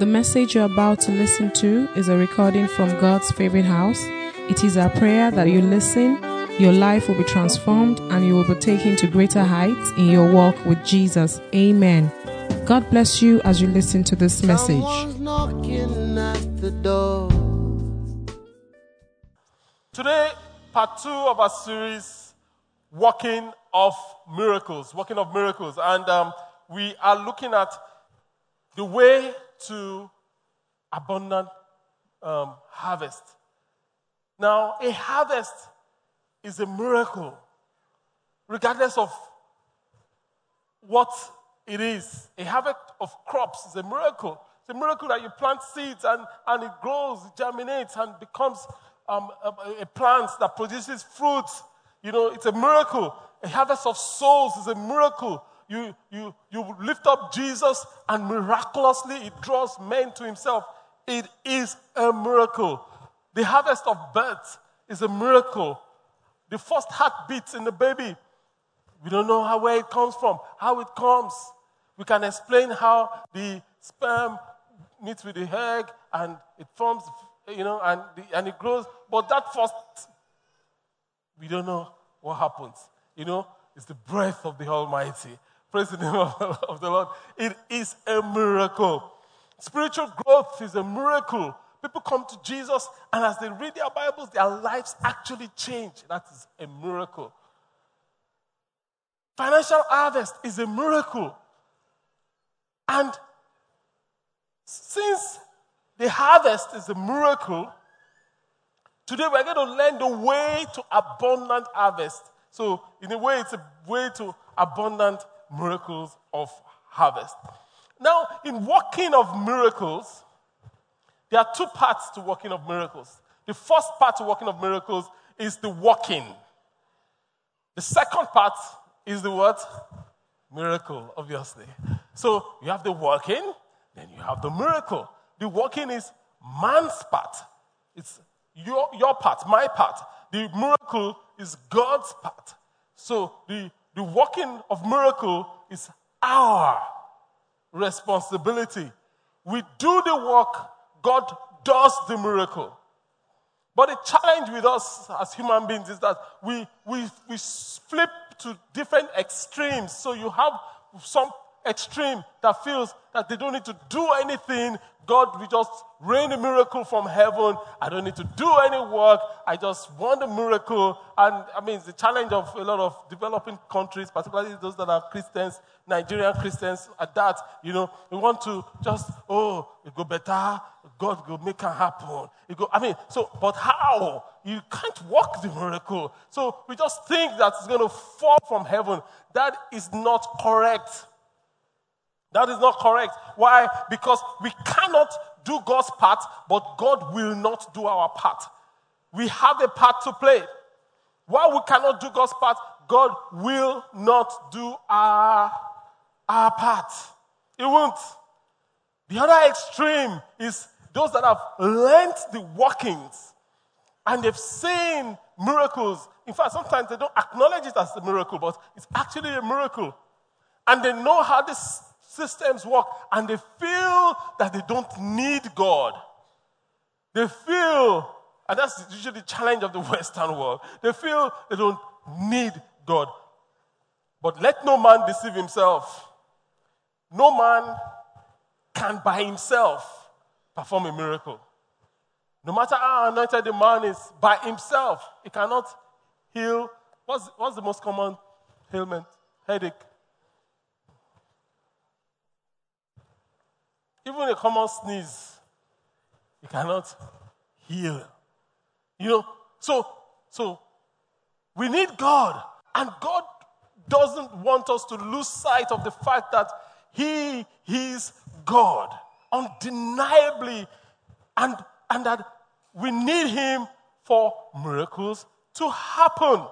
The message you're about to listen to is a recording from God's favorite house. It is our prayer that you listen, your life will be transformed, and you will be taken to greater heights in your walk with Jesus. Amen. God bless you as you listen to this message. Someone's knocking at the door. Today, part two of our series, Working of Miracles. Working of Miracles. And um, we are looking at the way to abundant um, harvest. Now, a harvest is a miracle, regardless of what it is. A harvest of crops is a miracle. It's a miracle that you plant seeds and, and it grows, it germinates, and becomes um, a, a plant that produces fruits. You know, it's a miracle. A harvest of souls is a miracle. You, you, you lift up Jesus, and miraculously it draws men to himself. It is a miracle. The harvest of birth is a miracle. The first heartbeat in the baby, we don't know how, where it comes from, how it comes. We can explain how the sperm meets with the egg and it forms, you know, and, the, and it grows. But that first, we don't know what happens. You know, it's the breath of the Almighty. Praise the name of, the Lord. It is a miracle. Spiritual growth is a miracle. People come to Jesus, and as they read their Bibles, their lives actually change. That is a miracle. Financial harvest is a miracle. And since the harvest is a miracle, today we're going to learn the way to abundant harvest. So, in a way, it's a way to abundant miracles of harvest. Now, in working of miracles, there are two parts to working of miracles. The first part to working of miracles is the working. The second part is the what? Miracle, obviously. So you have the working, then you have the miracle. The working is man's part. It's your, your part, my part. The miracle is God's part. So the, the working of miracle is our responsibility. We do the work, God does the miracle. But the challenge with us as human beings is that we, we, we flip to different extremes. So you have some extreme that feels that they don't need to do anything. God will just rain a miracle from heaven. I don't need to do any work. I just want a miracle. And I mean, it's the challenge of a lot of developing countries, particularly those that are Christians, Nigerian Christians, at that, you know, we want to just, oh, it go better. God will make it happen. It go, I mean, so, but how? You can't work the miracle. So we just think that it's going to fall from heaven. That is not correct. That is not correct. Why? Because we cannot do God's part, but God will not do our part. We have a part to play. While we cannot do God's part, God will not do our, our part. He won't. The other extreme is those that have learned the workings and they've seen miracles. In fact, sometimes they don't acknowledge it as a miracle, but it's actually a miracle. And they know how this systems work and they feel that they don't need God. They feel, and that's usually the challenge of the Western world, they feel they don't need God. But let no man deceive himself. No man can by himself perform a miracle. No matter how anointed the man is, by himself, he cannot heal. What's, what's the most common ailment? Headache. Even a common sneeze, you cannot heal. You know, so so we need God, and God doesn't want us to lose sight of the fact that He is God, undeniably, and and that we need Him for miracles to happen.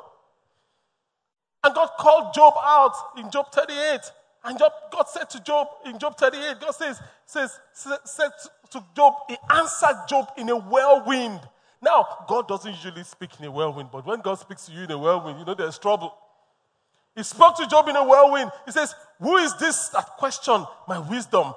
And God called Job out in Job 38 and Job, God said to Job in Job 38, God says, says, said to Job, He answered Job in a whirlwind. Now, God doesn't usually speak in a whirlwind, but when God speaks to you in a whirlwind, you know there's trouble. He spoke to Job in a whirlwind. He says, Who is this that questioned my wisdom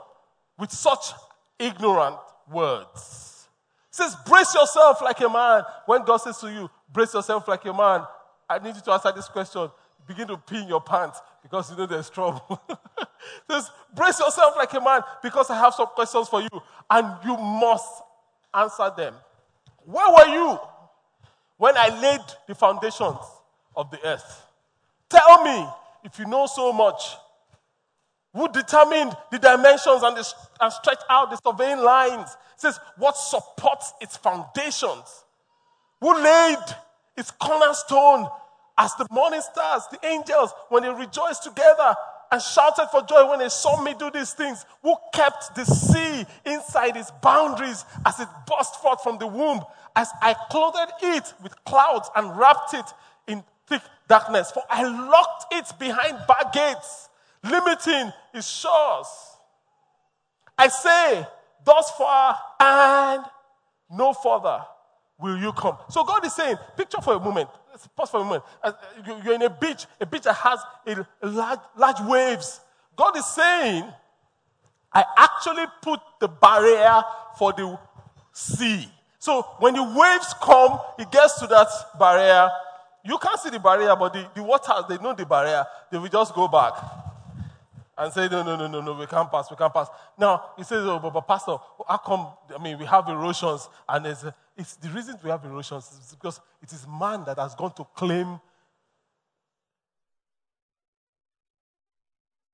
with such ignorant words. It says, brace yourself like a man. When God says to you, brace yourself like a man, I need you to answer this question. Begin to pee in your pants because you know there's trouble. says, brace yourself like a man because I have some questions for you and you must answer them. Where were you when I laid the foundations of the earth? Tell me if you know so much. Who determined the dimensions and, the, and stretched out the surveying lines? Says, what supports its foundations? Who laid its cornerstone as the morning stars, the angels, when they rejoiced together and shouted for joy when they saw me do these things, who kept the sea inside its boundaries as it burst forth from the womb, as I clothed it with clouds and wrapped it in thick darkness. For I locked it behind bar gates, limiting its shores. I say, thus far and no further will you come. So God is saying, picture for a moment, pause for a moment. Uh, you're in a beach, a beach that has a large, large waves. God is saying, I actually put the barrier for the sea. So when the waves come, it gets to that barrier. You can't see the barrier, but the, the waters, they know the barrier. They will just go back and say, no, no, no, no, no, we can't pass, we can't pass. Now, he says, oh, but, but Pastor, how come, I mean, we have erosions, and it's, it's the reason we have erosions is because it is man that has gone to claim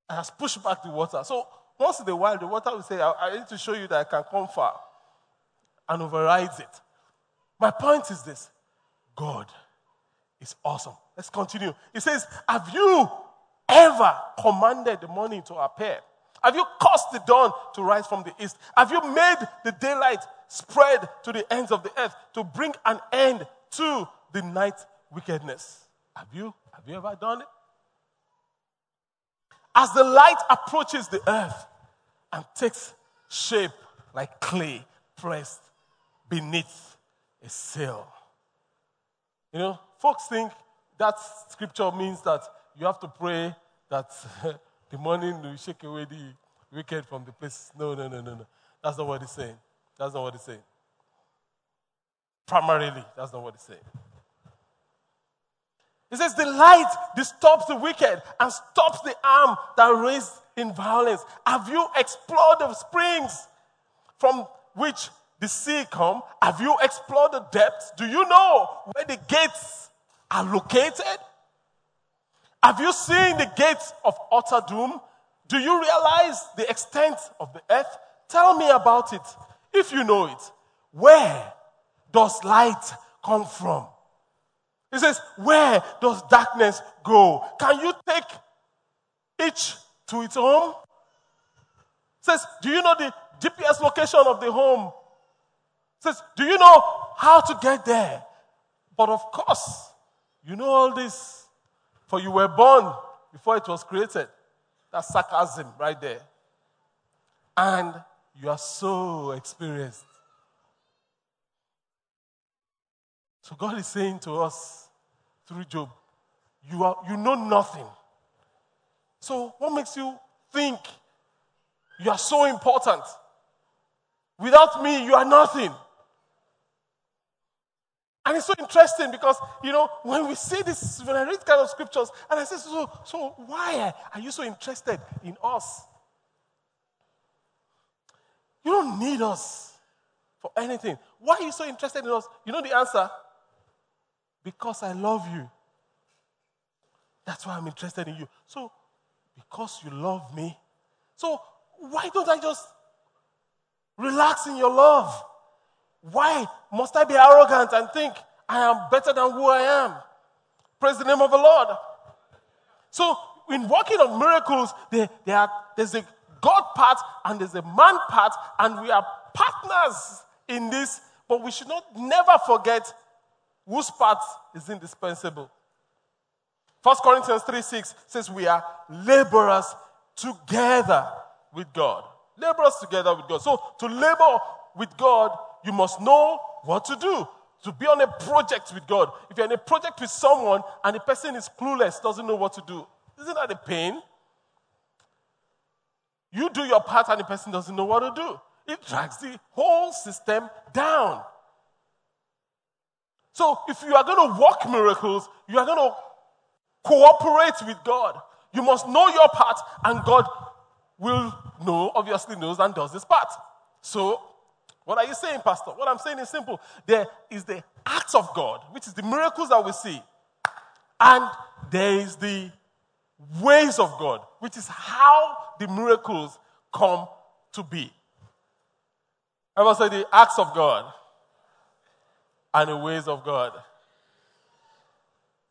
and has pushed back the water. So, once in a while, the water will say, I, I need to show you that I can come far, and overrides it. My point is this God is awesome. Let's continue. He says, Have you ever commanded the morning to appear? Have you caused the dawn to rise from the east? Have you made the daylight spread to the ends of the earth to bring an end to the night wickedness? Have you? Have you ever done it? As the light approaches the earth and takes shape like clay pressed beneath a sail. You know, folks think that scripture means that you have to pray that the morning will shake away the wicked from the place. No, no, no, no, no. That's not what he's saying. That's not what he's saying. Primarily, that's not what he's saying. He says, The light disturbs the wicked and stops the arm that raised in violence. Have you explored the springs from which the sea come? Have you explored the depths? Do you know where the gates are located? Have you seen the gates of utter doom? Do you realize the extent of the earth? Tell me about it. If you know it, where does light come from? He says, Where does darkness go? Can you take each to its home? He says, Do you know the GPS location of the home? He says, Do you know how to get there? But of course, you know all this, for you were born before it was created. That's sarcasm right there. And you are so experienced. So God is saying to us through Job, you, are, you know nothing. So what makes you think you are so important? Without me, you are nothing. And it's so interesting because, you know, when we see this, when I read kind of scriptures, and I say, so, so why are you so interested in us? You don't need us for anything. Why are you so interested in us? You know the answer? Because I love you. That's why I'm interested in you. So, because you love me. So, why don't I just relax in your love? Why must I be arrogant and think I am better than who I am? Praise the name of the Lord. So, in working on miracles, there, there are, there's a God part and there's a man part, and we are partners in this, but we should not never forget whose part is indispensable. 1 Corinthians 3 6 says we are laborers together with God. Laborers together with God. So to labor with God, you must know what to do. To be on a project with God. If you're in a project with someone and the person is clueless, doesn't know what to do, isn't that a pain? You do your part and the person doesn't know what to do. it drags the whole system down. So if you are going to work miracles, you are going to cooperate with God. You must know your part, and God will know, obviously knows and does his part. So, what are you saying, Pastor? What I'm saying is simple. There is the acts of God, which is the miracles that we see, and there is the ways of God, which is how the miracles come to be. I must say the acts of God and the ways of God.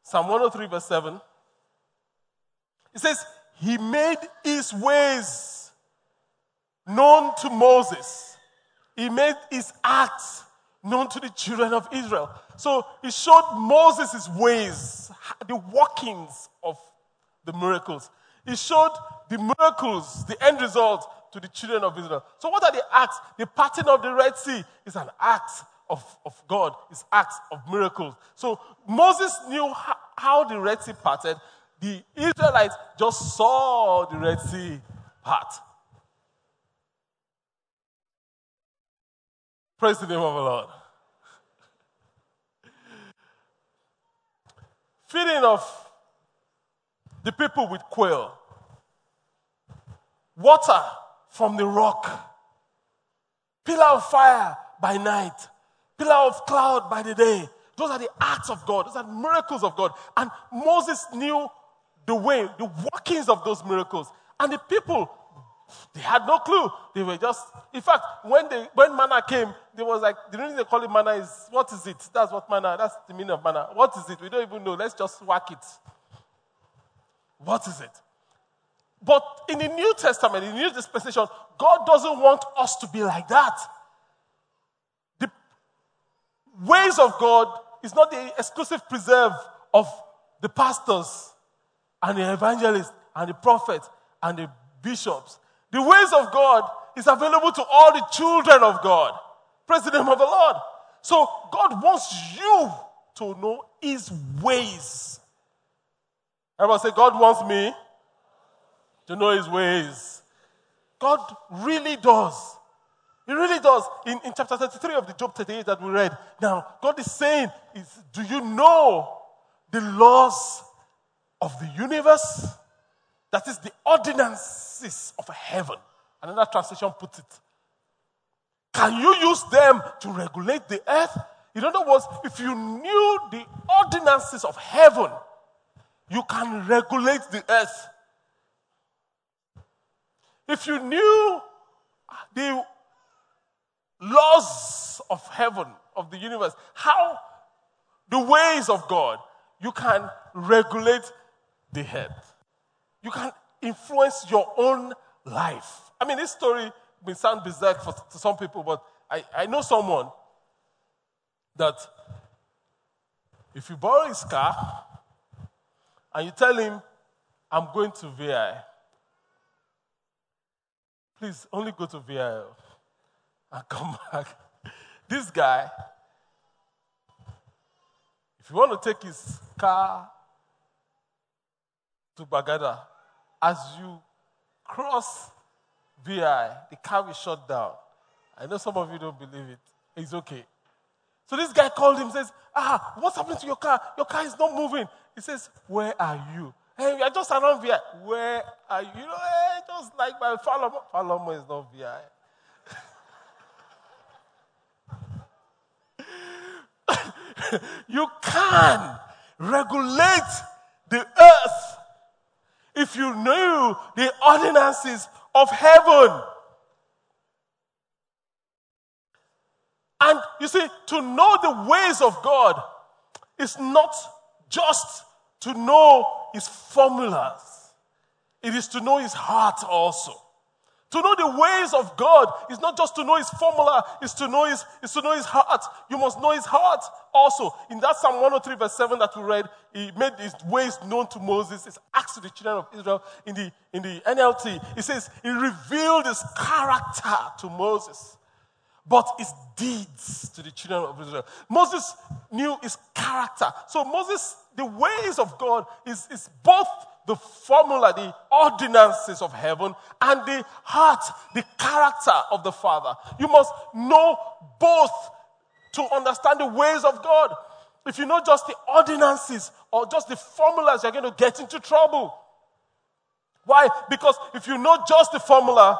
Psalm 103, verse 7. It says, He made His ways known to Moses, He made His acts known to the children of Israel. So He showed Moses His ways, the workings of the miracles. He showed the miracles, the end result to the children of Israel. So, what are the acts? The parting of the Red Sea is an act of, of God, it's acts of miracles. So, Moses knew how, how the Red Sea parted. The Israelites just saw the Red Sea part. Praise the name of the Lord. Feeding of the people with quail, water from the rock, pillar of fire by night, pillar of cloud by the day. Those are the acts of God. Those are miracles of God. And Moses knew the way, the workings of those miracles. And the people, they had no clue. They were just, in fact, when they, when manna came, they was like, the reason they call it manna is, what is it? That's what manna, that's the meaning of manna. What is it? We don't even know. Let's just whack it. What is it? But in the New Testament, in the New Dispensation, God doesn't want us to be like that. The ways of God is not the exclusive preserve of the pastors and the evangelists and the prophets and the bishops. The ways of God is available to all the children of God. Praise the name of the Lord. So God wants you to know his ways. Everyone say, God wants me to know his ways. God really does. He really does. In, in chapter 33 of the Job 38 that we read, now, God is saying, is, Do you know the laws of the universe? That is the ordinances of heaven. Another translation puts it. Can you use them to regulate the earth? In other words, if you knew the ordinances of heaven, you can regulate the earth. If you knew the laws of heaven, of the universe, how the ways of God, you can regulate the head. You can influence your own life. I mean, this story may sound bizarre for, to some people, but I, I know someone that if you borrow his car, and you tell him, I'm going to VI. Please only go to VI and come back. This guy, if you want to take his car to Bagada, as you cross VI, the car will shut down. I know some of you don't believe it. It's okay. So this guy called him says, Ah, what's happening to your car? Your car is not moving. He says, Where are you? Hey, we are just around VI. Where are you? You know, hey, just like my Falomo. Falomo is not VI. you can regulate the earth if you knew the ordinances of heaven. And you see, to know the ways of God is not just to know his formulas, it is to know his heart also. To know the ways of God is not just to know his formula, it's to know his, it's to know his heart. You must know his heart also. In that Psalm 103, verse 7 that we read, he made his ways known to Moses, his acts to the children of Israel. In the, in the NLT, he says, he revealed his character to Moses but his deeds to the children of Israel. Moses knew his character. So Moses, the ways of God is, is both the formula, the ordinances of heaven, and the heart, the character of the Father. You must know both to understand the ways of God. If you know just the ordinances or just the formulas, you're going to get into trouble. Why? Because if you know just the formula,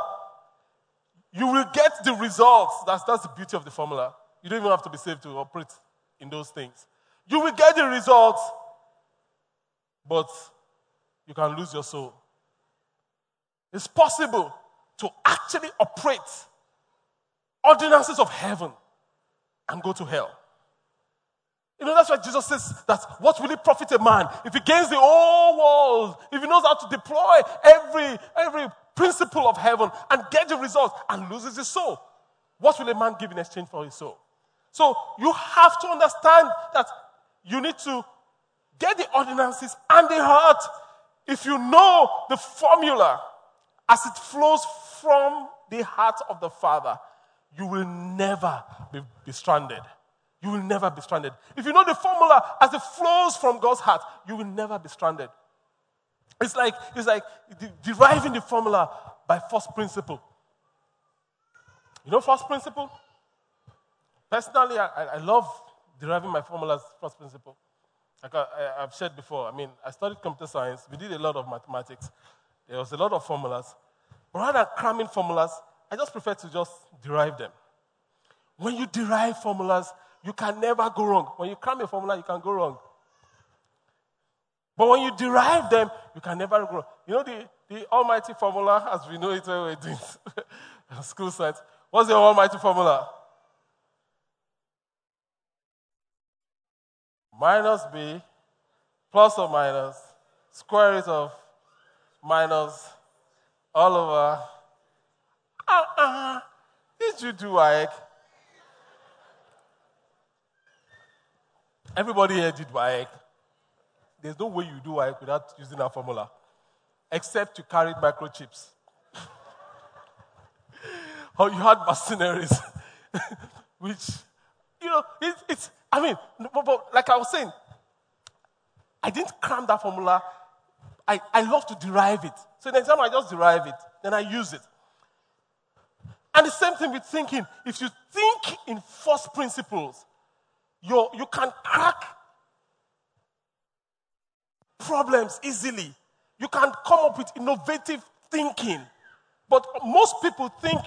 you will get the results. That's, that's the beauty of the formula. You don't even have to be saved to operate in those things. You will get the results, but you can lose your soul. It's possible to actually operate ordinances of heaven and go to hell. You know, that's why Jesus says that what will it profit a man if he gains the whole world, if he knows how to deploy every, every principle of heaven and get the results and loses his soul? What will a man give in exchange for his soul? So you have to understand that you need to get the ordinances and the heart. If you know the formula as it flows from the heart of the Father, you will never be, be stranded. You will never be stranded. If you know the formula as it flows from God's heart, you will never be stranded. It's like, it's like deriving the formula by first principle. You know first principle? Personally, I, I love deriving my formulas first principle. Like I, have said before, I mean, I studied computer science. We did a lot of mathematics. There was a lot of formulas. But rather than cramming formulas, I just prefer to just derive them. When you derive formulas, you can never go wrong. When you cram a formula, you can go wrong. But when you derive them, you can never go wrong. You know the, the almighty formula, as we know it when we're doing school science. What's the almighty formula? Minus b plus or minus square root of minus all over. Uh-uh. Did you do Ike? Everybody here did WAEC. There's no way you do WAEC without using that formula, except you carried microchips. or you had mercenaries, which, you know, it, it's, I mean, but, but like I was saying, I didn't cram that formula. I, I love to derive it. So next time I just derive it, then I use it. And the same thing with thinking. If you think in first principles, you you can crack problems easily. You can come up with innovative thinking. But most people think,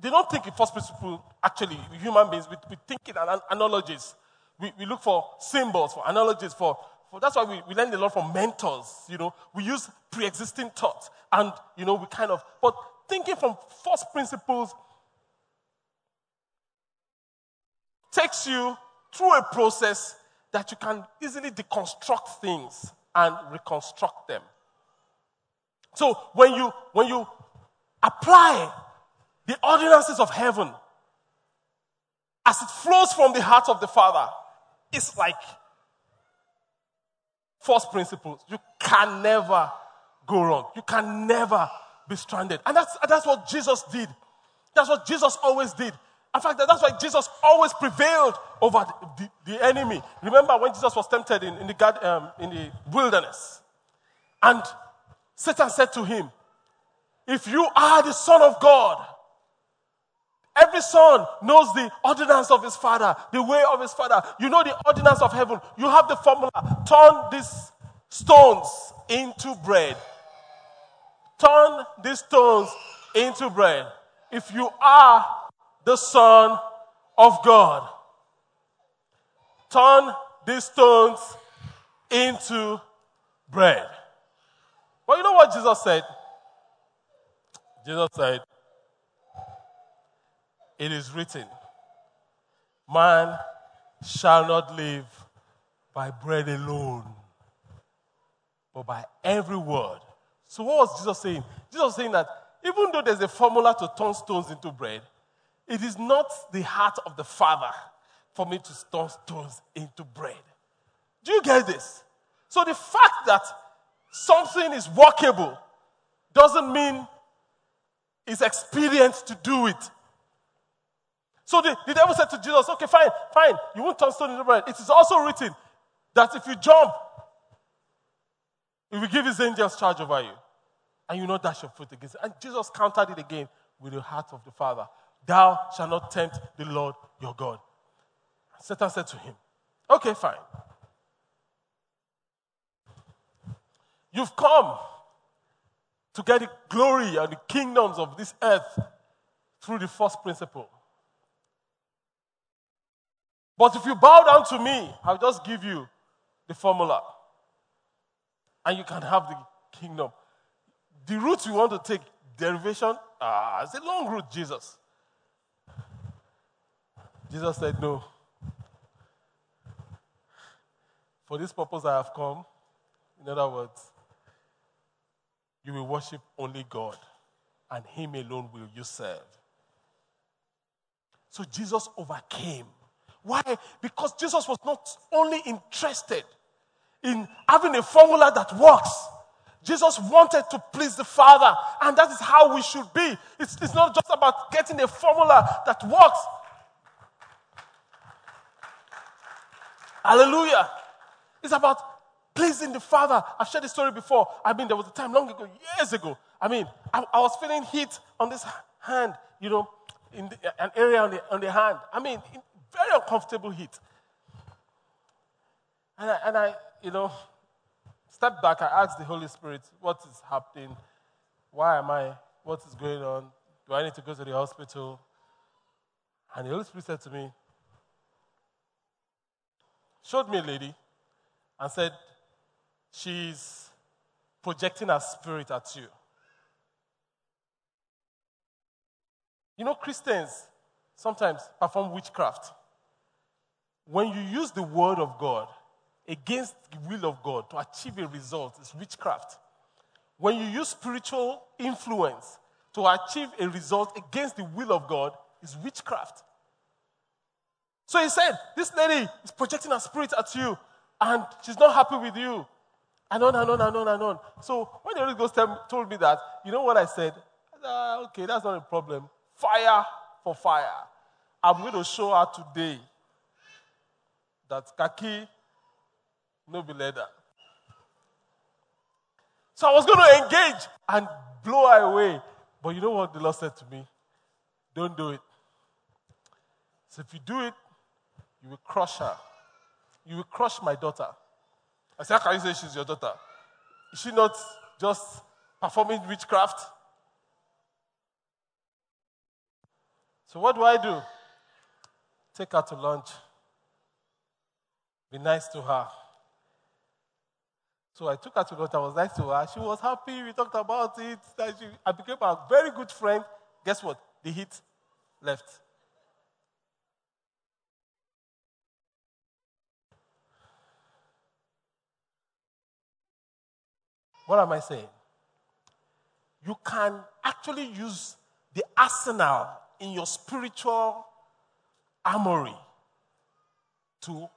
they don't think in first principle, actually, human beings, we, we think in analogies. We, we look for symbols, for analogies, for, for that's why we, we learn a lot from mentors. You know, we use pre-existing thoughts, and you know, we kind of. But thinking from first principles takes you through a process that you can easily deconstruct things and reconstruct them. So when you when you apply the ordinances of heaven as it flows from the heart of the Father, it's like first principles. You can never go wrong. You can never be stranded. And that's, that's what Jesus did. That's what Jesus always did. In fact, that's why Jesus always prevailed over the, the enemy. Remember when Jesus was tempted in, in the, God, um, in the wilderness? And Satan said to him, If you are the Son of God, every son knows the ordinance of his father, the way of his father. You know the ordinance of heaven. You have the formula. Turn these stones into bread. Turn these stones into bread. If you are the Son of God. Turn these stones into bread. But you know what Jesus said? Jesus said, It is written, Man shall not live by bread alone, but by every word. So, what was Jesus saying? Jesus was saying that even though there's a formula to turn stones into bread, it is not the heart of the Father for me to turn stones into bread. Do you get this? So the fact that something is workable doesn't mean it's expedient to do it. So the, the devil said to Jesus, okay, fine, fine, you won't turn stone into bread. It is also written that if you jump He will give his angels charge over you, and you not dash your foot against it. And Jesus countered it again with the heart of the Father. Thou shalt not tempt the Lord your God. Satan said to him, Okay, fine. You've come to get the glory and the kingdoms of this earth through the first principle. But if you bow down to me, I'll just give you the formula. And you can have the kingdom. The route you want to take, derivation, ah, it's a long route, Jesus. Jesus said, No. For this purpose I have come. In other words, you will worship only God, and Him alone will you serve. So Jesus overcame. Why? Because Jesus was not only interested in having a formula that works. Jesus wanted to please the Father, and that is how we should be. It's, it's not just about getting a formula that works. Hallelujah. It's about pleasing the Father. I've shared this story before. I mean, there was a time long ago, years ago. I mean, I, I was feeling heat on this hand, you know, in the, an area on the, on the hand. I mean, very uncomfortable heat. And I, and I, you know, stepped back. I asked the Holy Spirit, what is happening? Why am I? What is going on? Do I need to go to the hospital? And the Holy Spirit said to me, showed me a lady and said, She's projecting her spirit at you. You know, Christians sometimes perform witchcraft. When you use the word of God against the will of God to achieve a result, it's witchcraft. When you use spiritual influence to achieve a result against the will of God, it's witchcraft. So he said, This lady is projecting her spirit at you, and she's not happy with you. And on and on and on and on. So when the Holy Ghost told me that, you know what I said? Uh, okay, that's not a problem. Fire for fire. I'm going to show her today that kaki no be leather. So I was going to engage and blow her away. But you know what the Lord said to me? Don't do it. So if you do it, you will crush her. You will crush my daughter. I said, How can you say she's your daughter? Is she not just performing witchcraft? So, what do I do? Take her to lunch. Be nice to her. So I took her to lunch. I was nice to her. She was happy. We talked about it. That she, I became a very good friend. Guess what? The heat left. What am I saying? You can actually use the arsenal in your spiritual armory to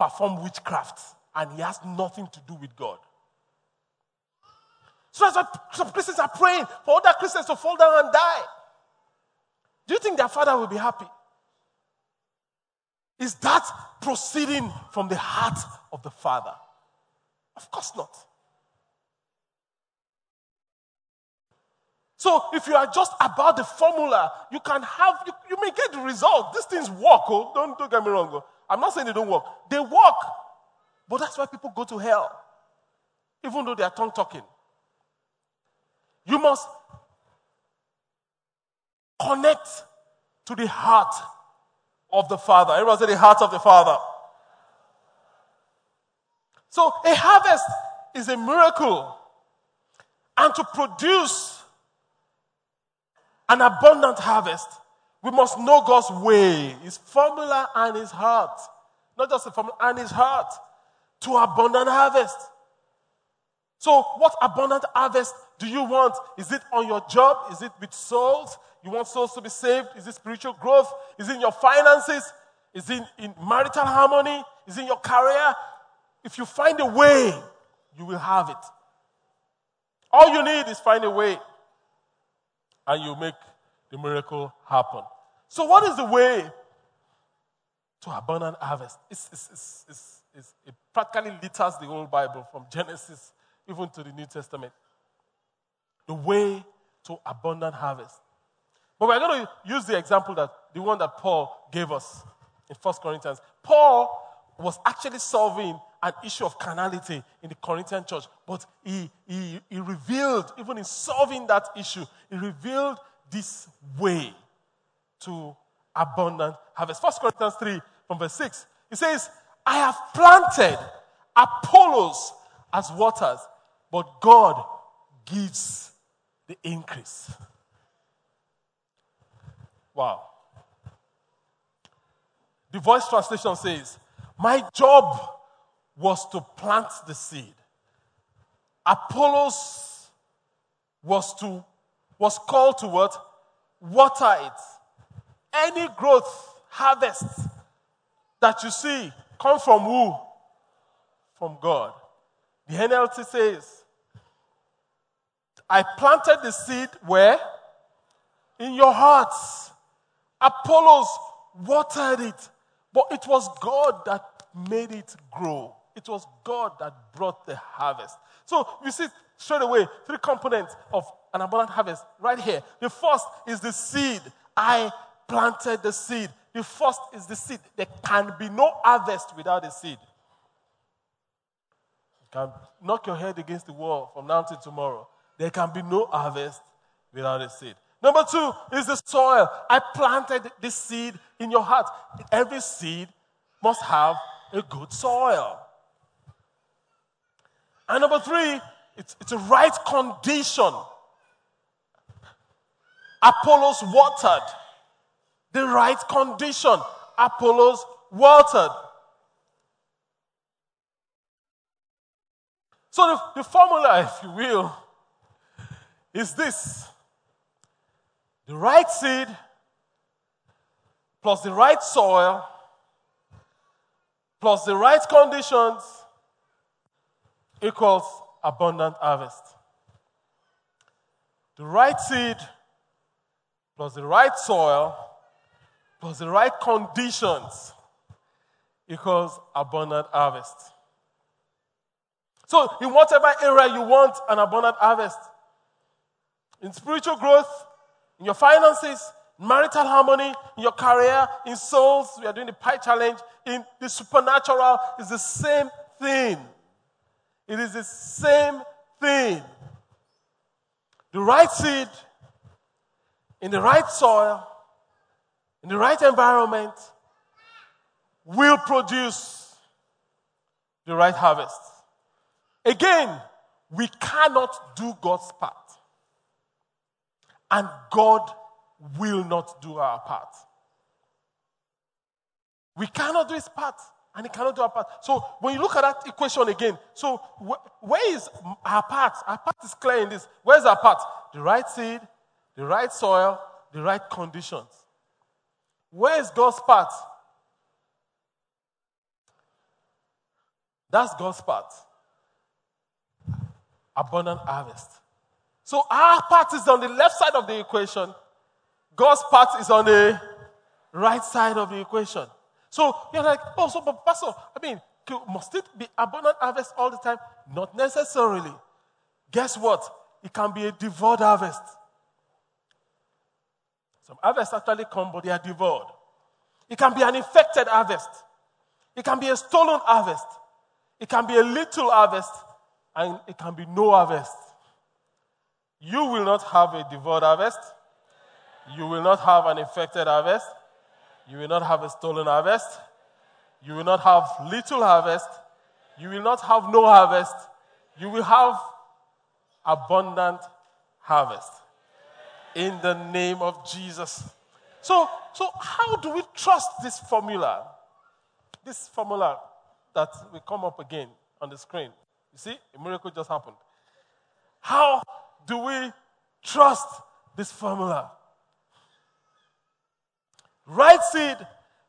perform witchcraft, and he has nothing to do with God. So why some Christians are praying for other Christians to fall down and die. Do you think their father will be happy? Is that proceeding from the heart of the Father? Of course not. So if you are just about the formula, you can have, you, you may get the result. These things work, oh, don't, don't get me wrong. Oh. I'm not saying they don't work. They work. But that's why people go to hell, even though they are tongue talking. You must connect to the heart of the Father. Everyone say the heart of the Father. So a harvest is a miracle. And to produce an abundant harvest, we must know God's way, His formula, and His heart. Not just the formula, and His heart to abundant harvest. So, what abundant harvest do you want? Is it on your job? Is it with souls? You want souls to be saved? Is it spiritual growth? Is it in your finances? Is it in marital harmony? Is it in your career? If you find a way, you will have it. All you need is find a way and you make the miracle happen. So, what is the way to abundant harvest? It's, it's, it's, it practically litters the whole Bible from Genesis even to the New Testament. The way to abundant harvest. But we're going to use the example that the one that Paul gave us in 1 Corinthians. Paul was actually solving an issue of carnality in the Corinthian church, but he, he, he revealed, even in solving that issue, he revealed this way to abundant harvest. First Corinthians 3 from verse 6. He says, I have planted Apollos as waters, but God gives the increase. Wow. The voice translation says, My job was to plant the seed. Apollos was to was called to what? Water it. Any growth, harvest that you see come from who? From God. The NLT says, I planted the seed where? In your hearts. Apollos watered it, but it was God that made it grow. It was God that brought the harvest. So you see straight away three components of an abundant harvest right here. The first is the seed. I planted the seed. The first is the seed. There can be no harvest without the seed. You can knock your head against the wall from now till tomorrow. There can be no harvest without a seed. Number two is the soil. I planted the seed in your heart. Every seed must have a good soil. And number three, it's, it's a right condition. Apollos watered. The right condition. Apollos watered. So the, the formula, if you will, is this the right seed plus the right soil plus the right conditions equals abundant harvest. The right seed plus the right soil plus the right conditions equals abundant harvest. So, in whatever area you want an abundant harvest, in spiritual growth, in your finances, marital harmony, in your career, in souls, we are doing the pie challenge, in the supernatural, it's the same thing. It is the same thing. The right seed, in the right soil, in the right environment, will produce the right harvest. Again, we cannot do God's part. And God will not do our part. We cannot do his part and he cannot do our part. So when you look at that equation again, so wh- where is our part? Our part is clear in this. Where's our part? The right seed, the right soil, the right conditions. Where is God's part? That's God's part. Abundant harvest. So our part is on the left side of the equation. God's part is on the right side of the equation. So you're like, oh, so but Pastor, I mean, must it be abundant harvest all the time? Not necessarily. Guess what? It can be a devoured harvest. Some harvests actually come, but they are devoured. It can be an infected harvest. It can be a stolen harvest. It can be a little harvest, and it can be no harvest. You will not have a devoured harvest. You will not have an infected harvest. You will not have a stolen harvest. You will not have little harvest. You will not have no harvest. You will have abundant harvest. In the name of Jesus. So, so how do we trust this formula? This formula that will come up again on the screen. You see, a miracle just happened. How do we trust this formula? right seed,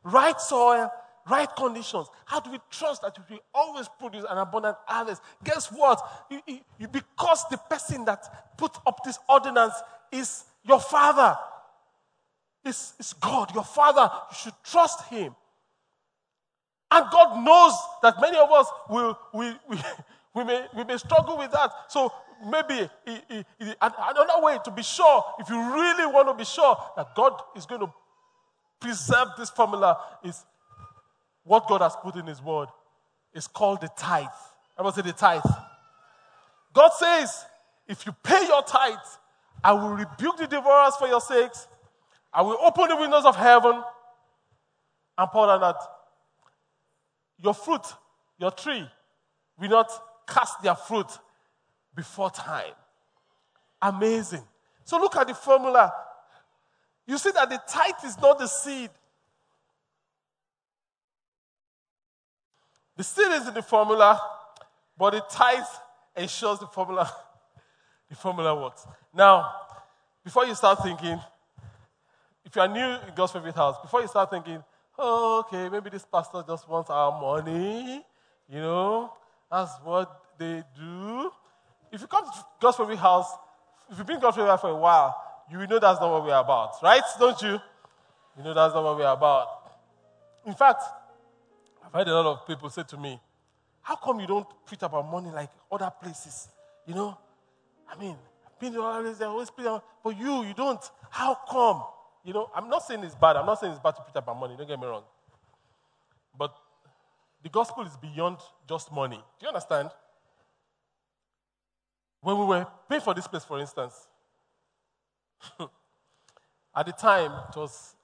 right soil, right conditions. How do we trust that we always produce an abundant harvest? Guess what? You, you, because the person that put up this ordinance is your father. is, it's God, your father. You should trust him. And God knows that many of us will, we, we, we, may, we may struggle with that. So maybe he, he, he, another way to be sure, if you really want to be sure that God is going to preserve this formula, is what God has put in His word. It's called the tithe. I must say the tithe. God says, if you pay your tithe, I will rebuke the devourers for your sakes. I will open the windows of heaven and pour down that your fruit, your tree, will not cast their fruit before time. Amazing. So look at the formula. You see that the tithe is not the seed. The seed is in the formula, but the tithe ensures the formula. the formula works. Now, before you start thinking, if you are new in God's favorite house, before you start thinking, oh, okay, maybe this pastor just wants our money, you know, that's what they do. If you come to God's favorite house, if you've been God's favorite for a while, you will know that's not what we're about, right? Don't you? You know that's not what we're about. In fact, I've heard a lot of people say to me, How come you don't preach about money like other places? You know? I mean, I've been to all preach about, but you, you don't. How come? You know, I'm not saying it's bad. I'm not saying it's bad to preach about money. Don't get me wrong. But the gospel is beyond just money. Do you understand? When we were paying for this place, for instance, at the time it was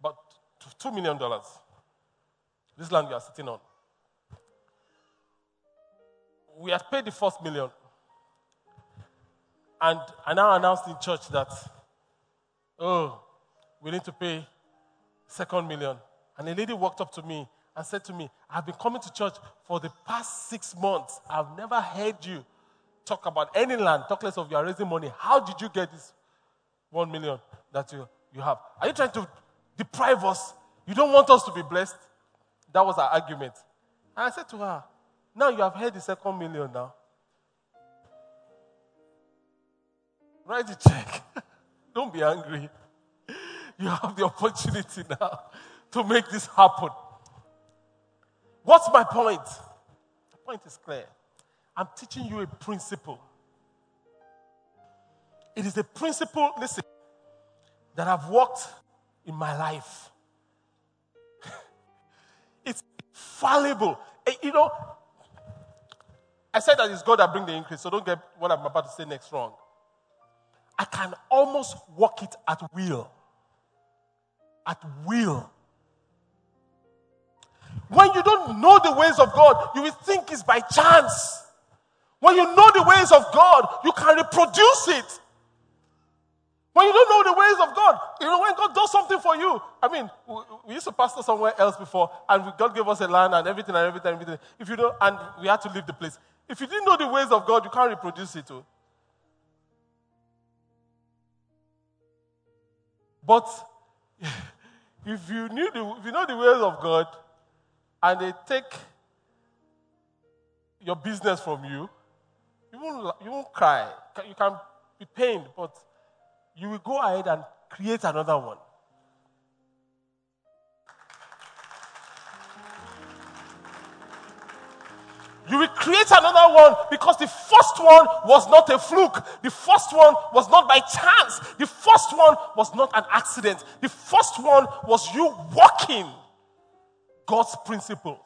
about $2 million. This land we are sitting on. We had paid the first million. And I now announced in church that Oh, we need to pay second million. And a lady walked up to me and said to me, I've been coming to church for the past six months. I've never heard you talk about any land, talk less of you are raising money. How did you get this one million that you, you have? Are you trying to deprive us? You don't want us to be blessed? That was our argument. And I said to her, Now you have heard the second million now. Write the check. Don't be angry. You have the opportunity now to make this happen. What's my point? The point is clear. I'm teaching you a principle. It is a principle, listen, that I've worked in my life. it's fallible. Eh, you know, I said that it's God that brings the increase, so don't get what I'm about to say next wrong. I can almost walk it at will. At will. When you don't know the ways of God, you will think it's by chance. When you know the ways of God, you can reproduce it. When you don't know the ways of God, you know, when God does something for you. I mean, we, we used to pastor somewhere else before, and God gave us a land and everything and everything and everything. If you don't, and we had to leave the place. If you didn't know the ways of God, you can't reproduce it. Too. But if you knew the, if you know the ways of God, and they take your business from you, you won't, you won't cry. You can be pained, but you will go ahead and create another one. You will create another one because the first one was not a fluke. The first one was not by chance. The first one was not an accident. The first one was you walking God's principles.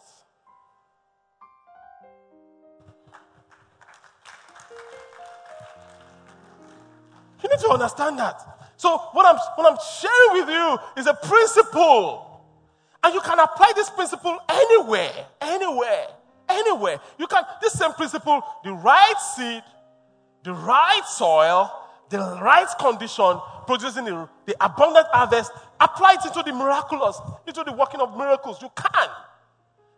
You need to understand that. So, what I'm, what I'm sharing with you is a principle. And you can apply this principle anywhere, anywhere anywhere. You can, this same principle, the right seed, the right soil, the right condition, producing the, the abundant harvest, apply it into the miraculous, into the working of miracles. You can.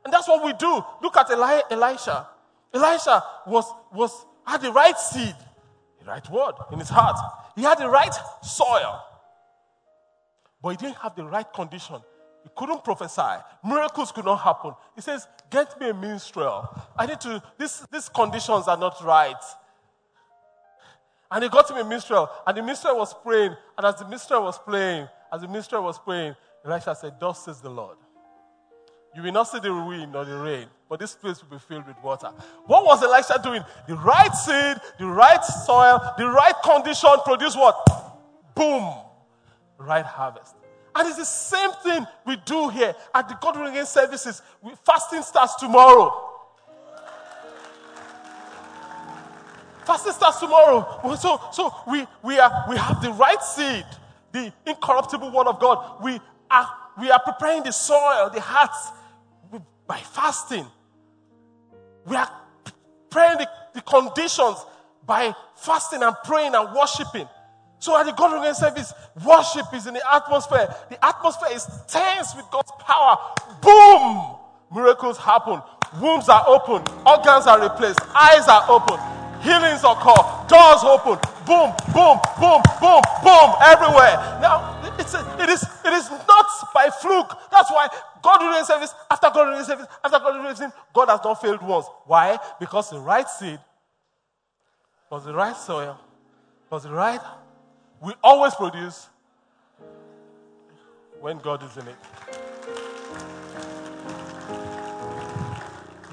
And that's what we do. Look at Eli- Elisha. Elisha was, was, had the right seed, the right word in his heart. He had the right soil. But he didn't have the right condition. He couldn't prophesy. Miracles could not happen. He says, Get me a minstrel. I need to, this, these conditions are not right. And he got him a minstrel, and the minstrel was praying. And as the minstrel was playing, as the minstrel was praying, Elisha said, Thus says the Lord. You will not see the wind or the rain, but this place will be filled with water. What was Elisha doing? The right seed, the right soil, the right condition produce what? Boom! Right harvest. And it's the same thing we do here at the God Ringing services. We, fasting starts tomorrow. Fasting starts tomorrow. So, so we, we, are, we have the right seed, the incorruptible word of God. We are, we are preparing the soil, the hearts by fasting. We are preparing the, the conditions by fasting and praying and worshiping. So at the God Ringing service, worship is in the atmosphere. The atmosphere is tense with God's power. Boom! Miracles happen. Wombs are open. Organs are replaced. Eyes are open. Healings occur. Doors open. Boom, boom, boom, boom, boom, everywhere. Now, it's a, it, is, it is not by fluke. That's why God Ringing service, after God Ringing service, after God Ringing service, God has not failed once. Why? Because the right seed was the right soil, was the right we always produce when God is in it.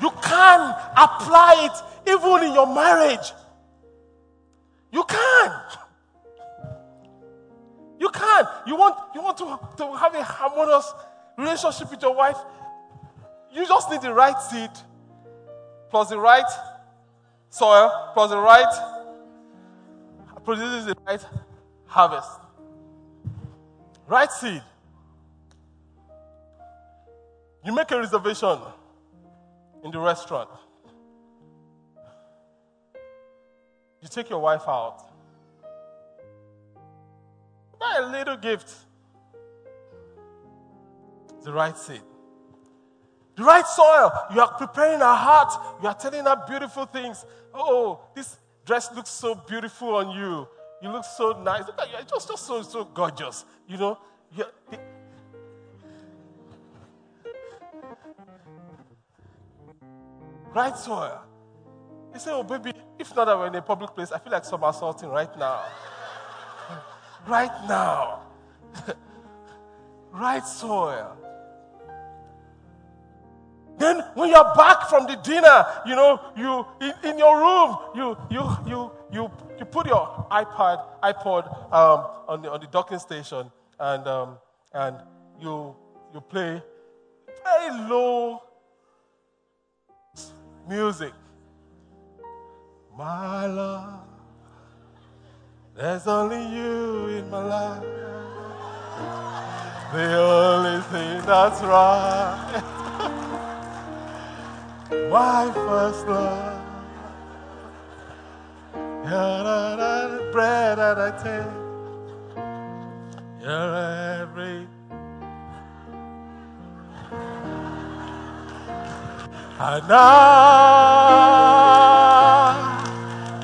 You can apply it even in your marriage. You can. You can. You want, you want to, to have a harmonious relationship with your wife? You just need the right seed, plus the right soil, plus the right produces the right harvest. Right seed. You make a reservation in the restaurant. You take your wife out. Buy a little gift. The right seed. The right soil. You are preparing her heart. You are telling her beautiful things. Oh, this dress looks so beautiful on you. You look so nice. Look at you. Just, just so, so gorgeous. You know? You're, right soil. He said, Oh, baby, if not that we're in a public place, I feel like somersaulting right now. right now. right soil. Then when you're back from the dinner, you know, you in, in your room, you you you you you put your iPad, iPod um, on the on the docking station, and um, and you you play very low music. My love, there's only you in my life. The only thing that's right. My first love. You're bread that I take. You're every. And now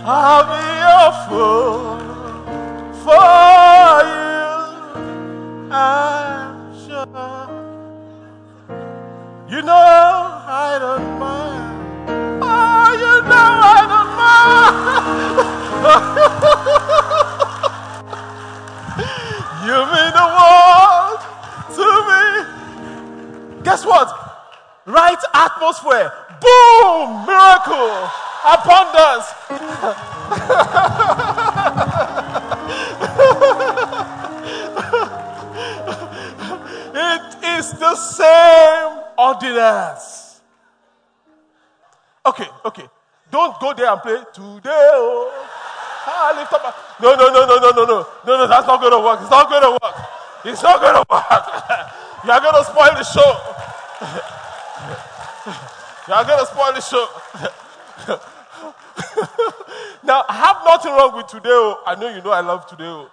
I'll be your fool for you. I'm sure. You know I don't mind. Oh, you know I don't mind. you mean the world to me. Guess what? Right atmosphere. Boom! Miracle. Abundance. it is the same ordinance. Okay, okay. Don't go there and play today. Oh. Ah, lift up. No, no, no, no, no, no, no. No, no, that's not going to work. It's not going to work. It's not going to work. you are going to spoil the show. you are going to spoil the show. now, I have nothing wrong with today. Oh. I know you know I love today. Oh.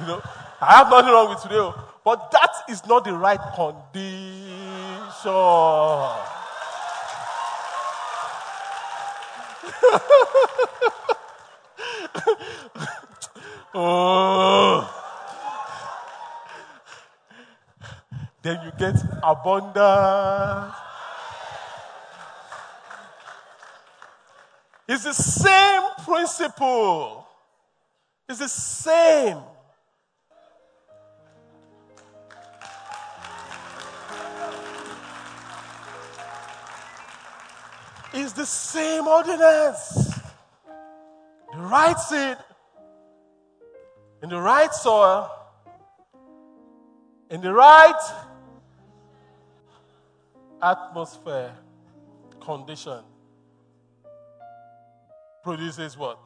You know, I have nothing wrong with today. Oh. But that is not the right condition. Oh. Then you get abundance. It's the same principle. It's the same. Is the same ordinance. The right seed in the right soil, in the right atmosphere, condition, produces what?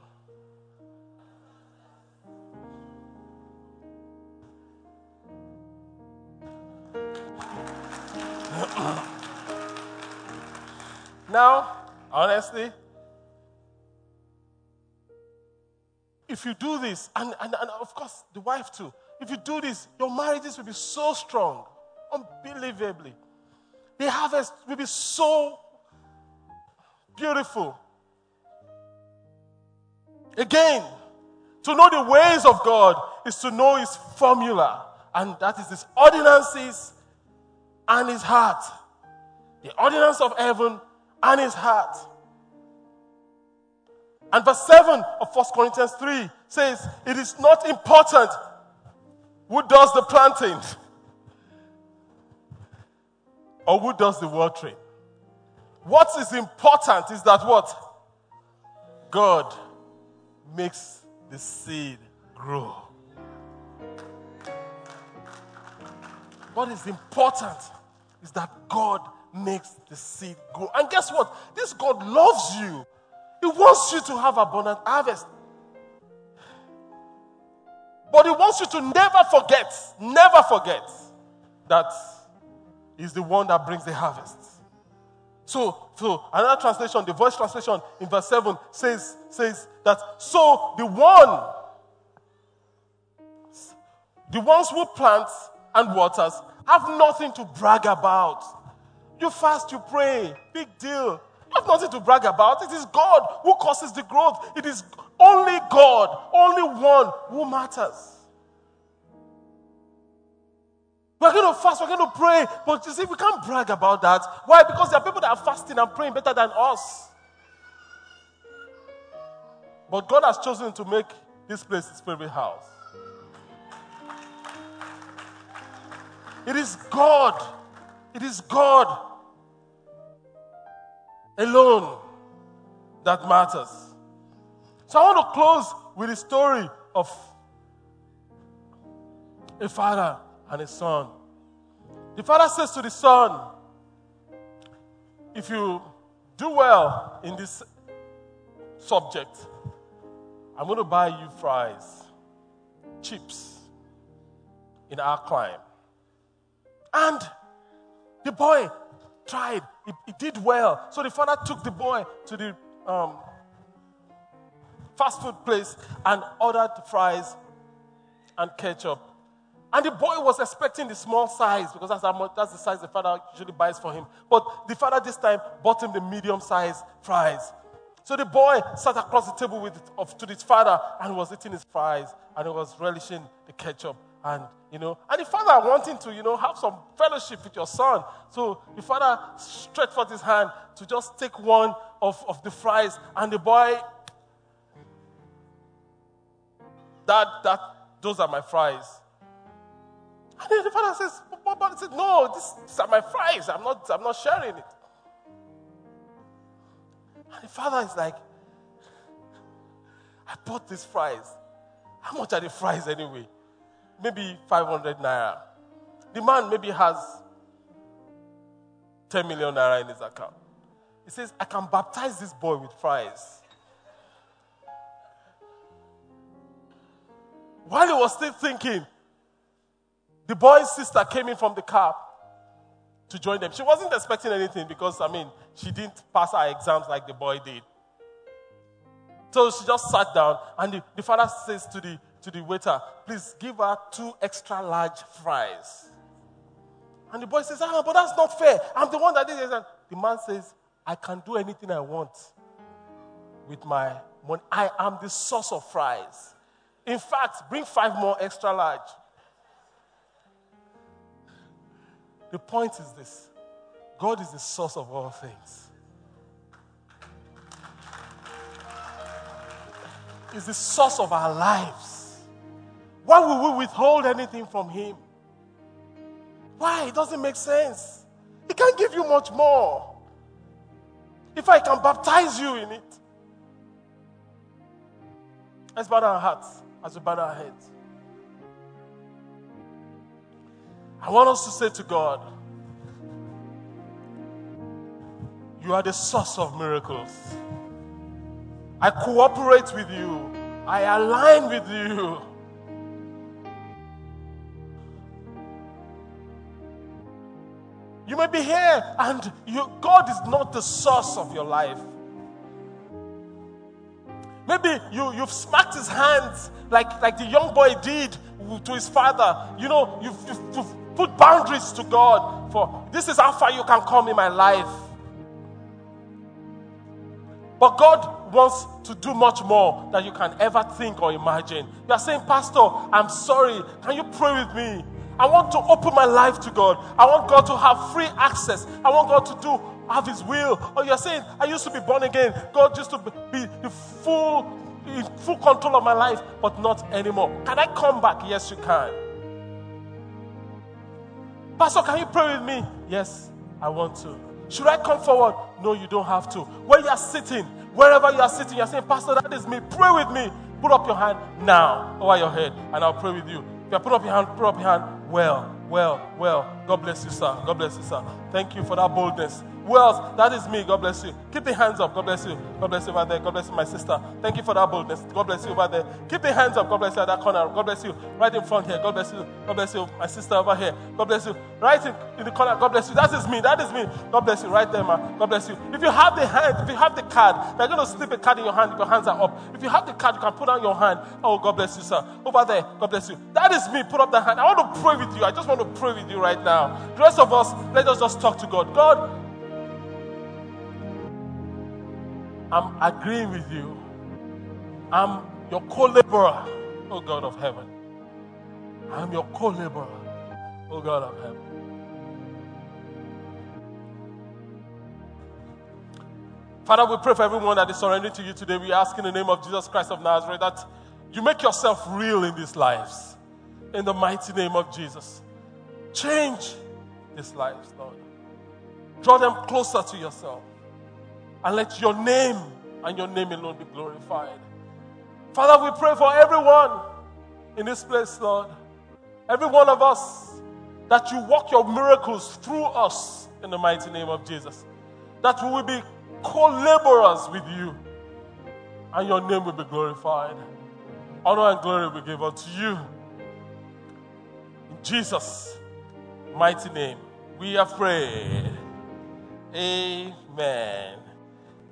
now, honestly, if you do this, and, and, and of course the wife too, if you do this, your marriages will be so strong, unbelievably. The harvest will be so beautiful. Again, to know the ways of God is to know His formula, and that is His ordinances and His heart. The ordinance of heaven and His heart. And verse 7 of 1 Corinthians 3 says, It is not important who does the planting or who does the watering. What is important is that what? God makes the seed grow. What is important is that God makes the seed grow. And guess what? This God loves you. He wants you to have abundant harvest. But he wants you to never forget, never forget that he's the one that brings the harvest. So, so another translation, the voice translation in verse 7 says, says that so the one, the ones who plant and waters have nothing to brag about. You fast, you pray, big deal. You have nothing to brag about. It is God who causes the growth. It is only God, only one who matters. We're going to fast, we're going to pray, but you see, we can't brag about that. Why? Because there are people that are fasting and praying better than us. But God has chosen to make this place his favorite house. It is God. It is God alone that matters. So I want to close with a story of a father and a son. The father says to the son, If you do well in this subject, I'm going to buy you fries, chips in our climb. And the boy tried, he, he, did well. So the father took the boy to the um, fast food place and ordered fries and ketchup. And the boy was expecting the small size because that's, much, that's the size the father usually buys for him. But the father this time bought him the medium size fries. So the boy sat across the table with of, to his father and was eating his fries and he was relishing the ketchup. And, you know, and the father wanting to, you know, have some fellowship with your son. So the father stretched forth his hand to just take one of, of the fries. And the boy, that, that, those are my fries. And then the father says, said, no, this, these are my fries. I'm not, I'm not sharing it. And the father is like, I bought these fries. How much are the fries anyway? Maybe 500 naira. The man maybe has 10 million naira in his account. He says, I can baptize this boy with fries. While he was still thinking, the boy's sister came in from the car to join them. She wasn't expecting anything because, I mean, she didn't pass her exams like the boy did. So she just sat down, and the, the father says to the, to the waiter, please give her two extra large fries. And the boy says, ah, but that's not fair. I'm the one that did it. And the man says, I can do anything I want with my money. I am the source of fries. In fact, bring five more extra large. The point is this God is the source of all things. Is the source of our lives. Why would we withhold anything from Him? Why? It doesn't make sense. He can't give you much more. if I can baptize you in it. Let's bow our hearts as we bow our heads. I want us to say to God, You are the source of miracles. I cooperate with you. I align with you. Be here and you, God is not the source of your life. Maybe you, you've smacked his hands like, like the young boy did to his father. You know, you've, you've, you've put boundaries to God for this is how far you can come in my life. But God wants to do much more than you can ever think or imagine. You are saying, Pastor, I'm sorry. Can you pray with me? I want to open my life to God. I want God to have free access. I want God to do have His will. Or you're saying, I used to be born again. God used to be full, in full control of my life, but not anymore. Can I come back? Yes, you can. Pastor, can you pray with me? Yes, I want to. Should I come forward? No, you don't have to. Where you are sitting, wherever you are sitting, you're saying, Pastor, that is me. Pray with me. Put up your hand now over your head, and I'll pray with you. If you put up your hand, put up your hand. Well, well, well. God bless you, sir. God bless you, sir. Thank you for that boldness. Who? That is me. God bless you. Keep the hands up. God bless you. God bless you over there. God bless you, my sister. Thank you for that boldness. God bless you over there. Keep the hands up. God bless you at that corner. God bless you. Right in front here. God bless you. God bless you, my sister over here. God bless you. Right in, in the corner. God bless you. That is me. That is me. God bless you. Right there, man. God bless you. If you have the hand, if you have the card, they're going to slip a card in your hand if your hands are up. If you have the card, you can put on your hand. Oh, God bless you, sir. Over there. God bless you. That is me. Put up the hand. I want to pray with you. I just want to pray with you right now. The rest of us, let us just talk to God. God, I'm agreeing with you. I'm your co laborer, oh God of heaven. I'm your co laborer, oh God of heaven. Father, we pray for everyone that is surrendering to you today. We ask in the name of Jesus Christ of Nazareth that you make yourself real in these lives. In the mighty name of Jesus. Change this Lord. Draw them closer to yourself and let your name and your name alone be glorified. Father, we pray for everyone in this place, Lord. Every one of us, that you work your miracles through us in the mighty name of Jesus. That we will be co laborers with you and your name will be glorified. Honor and glory will be given to you. In Jesus' mighty name, we have prayed. Amen.